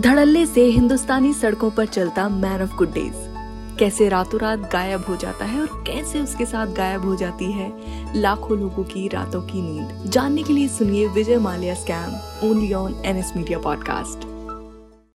धड़ल्ले से हिंदुस्तानी सड़कों पर चलता मैन ऑफ़ गुड डेज़। कैसे रातों रात गायब हो जाता है और कैसे उसके साथ गायब हो जाती है, लाखों लोगों की रातों की नींद। जानने के लिए सुनिए Vijay Mallya scam only on N S media podcast